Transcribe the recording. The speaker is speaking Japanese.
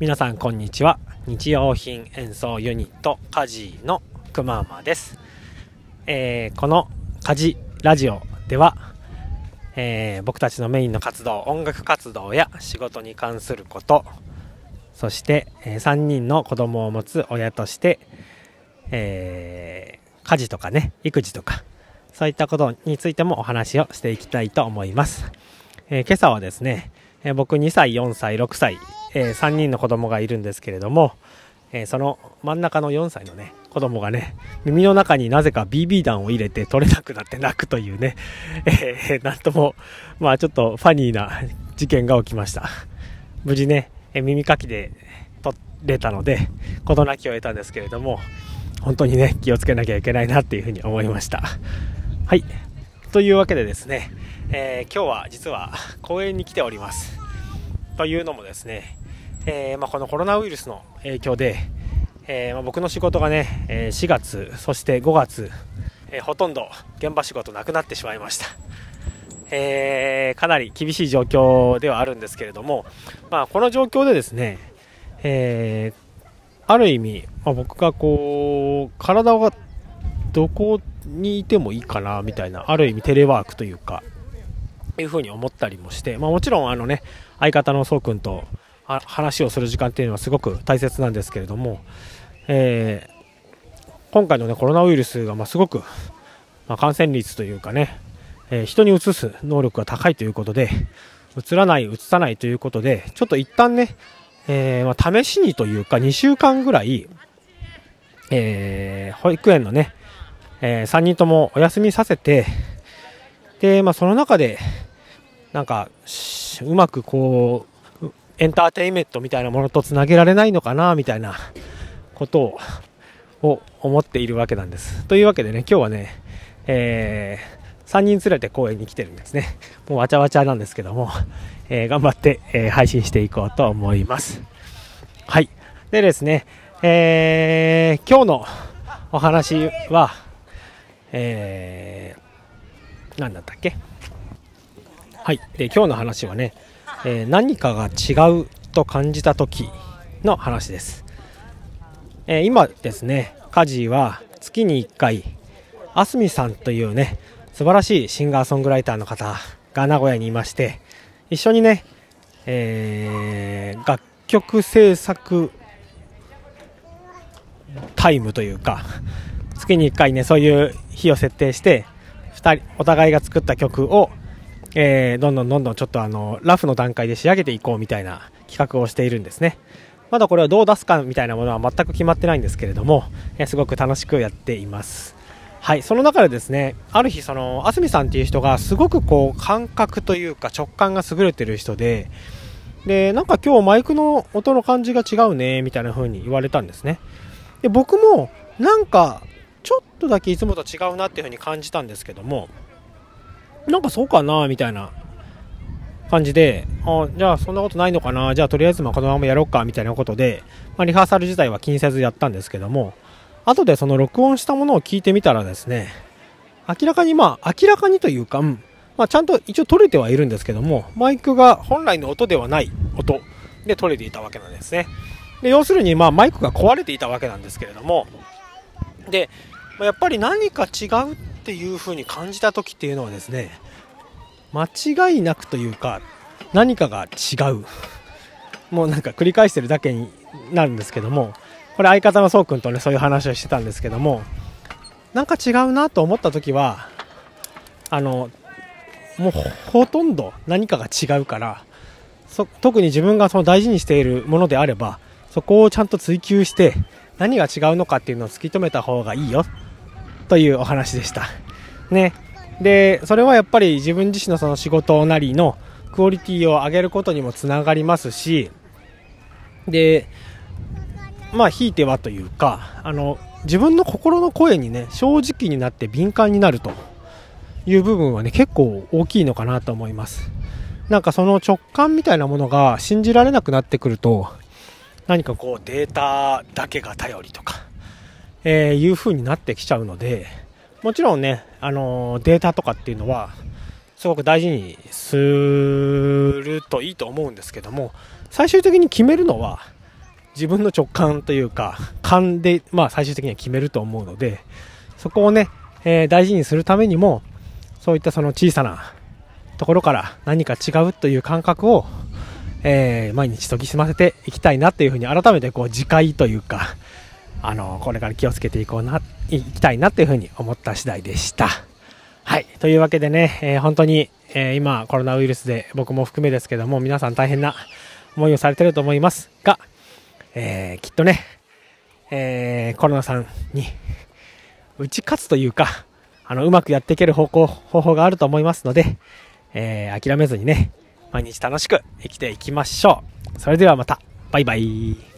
皆さんこんにちは。日用品演奏ユニットカジのくままです、えーこのカジラジオでは、えー僕たちのメインの活動音楽活動や仕事に関することそして、え3人の子供を持つ親として、えー家事とかね育児とかそういったことについてもお話をしていきたいと思います、えー今朝はですね、えー僕2歳4歳6歳、え3人の子供がいるんですけれども、えその真ん中の4歳のね子供がね耳の中になぜか BB 弾を入れて取れなくなって泣くというね、えーなんともまあちょっとファニーな事件が起きました。無事ね、え耳かきで取れたので事なきを得たんですけれども本当にね気をつけなきゃいけないなっていうふうに思いました。はい。というわけでですね、えー今日は実は公園に来ております。というのもですね、えーまあ、このコロナウイルスの影響で、えーまあ、僕の仕事がね、え4月そして5月、えほとんど現場仕事なくなってしまいました。えかなり厳しい状況ではあるんですけれども、まあ、この状況でですね、えある意味、まあ、僕がこう体がどこにいてもいいかなみたいなある意味テレワークというかいうふうに思ったりもして、まあ、もちろんあのね相方のそうくんと話をする時間っていうのはすごく大切なんですけれども、えー今回の、ね、コロナウイルスがまあすごく、まあ、感染率というかね、えー人にうつす能力が高いということでうつらないうつさないということでちょっと一旦ね、えーまあ、試しにというか2週間ぐらい、えー保育園のね、え3人ともお休みさせてで、まあ、その中でなんかうまくこうエンターテインメントみたいなものとつなげられないのかなみたいなことをを思っているわけなんです。というわけでね今日はね、え3人連れて公園に来てるんですね。もうわちゃわちゃなんですけども、えー頑張って、えー配信していこうと思います。はい。でですね、えー今日のお話は、えー、何だったっけ？はい。で、今日の話はね、えー何かが違うと感じた時の話です。えー今ですね、カジは月に1回、あすみさんというね、素晴らしいシンガーソングライターの方が名古屋にいまして、一緒にね、えー楽曲制作タイムというか、月に1回ね、そういう日を設定して、二人、お互いが作った曲を、えーどんどんどんどんちょっとあの、ラフの段階で仕上げていこうみたいな企画をしているんですね。まだこれをどう出すかみたいなものは全く決まってないんですけれども、えーすごく楽しくやっています。はい、その中でですね、ある日、その、あすみさんっていう人が、すごくこう、感覚というか、直感が優れてる人で、で、なんか今日マイクの音の感じが違うね、みたいな風に言われたんですね。で、僕も、なんか、とだけいつもと違うなっていう風に感じたんですけども、なんかそうかな、みたいな感じで、あじゃあそんなことないのかな、じゃあとりあえずまこのままやろうか、みたいなことで、まあ、リハーサル自体は気にせずやったんですけども、後でその録音したものを聞いてみたらですね、明らかにまあ、明らかにというか、うんまあ、ちゃんと一応取れてはいるんですけども、マイクが本来の音ではない音で取れていたわけなんですね。で要するにまあマイクが壊れていたわけなんですけれども、で、やっぱり何か違うっていう風に感じた時っていうのはですね、間違いなくというか、何かが違う。もうなんか繰り返してるだけになるんですけども、これ相方のそうくんとね、そういう話をしてたんですけども、なんか違うなと思った時は、あの、もうほとんど何かが違うから、特に自分がその大事にしているものであれば、そこをちゃんと追求して、何が違うのかっていうのを突き止めた方がいいよ、というお話でした。ね。で、それはやっぱり自分自身のその仕事なりのクオリティを上げることにもつながりますし、で、まあ、ひいてはというか、あの、自分の心の声にね、正直になって敏感になるという部分はね、結構大きいのかなと思います。なんかその直感みたいなものが信じられなくなってくると、何かこうデータだけが頼りとか、えーいう風になってきちゃうので、もちろんね、あのデータとかっていうのは、すごく大事にするといいと思うんですけども、最終的に決めるのは、自分の直感というか、勘で、まあ最終的には決めると思うので、そこをね、えー、大事にするためにも、そういったその小さなところから何か違うという感覚を、えー、毎日研ぎ澄ませていきたいなっていうふうに改めてこう自戒というか、あの、これから気をつけていこうな、いきたいなっていうふうに思った次第でした。はい。というわけでね、えー、本当に、えー、今コロナウイルスで僕も含めですけども、皆さん大変な思いをされてると思いますが、えー、きっとね、え、コロナさんに打ち勝つというか、あの、うまくやっていける方向、方法があると思いますので、え、諦めずにね、毎日楽しく生きていきましょう。それではまた、バイバイ。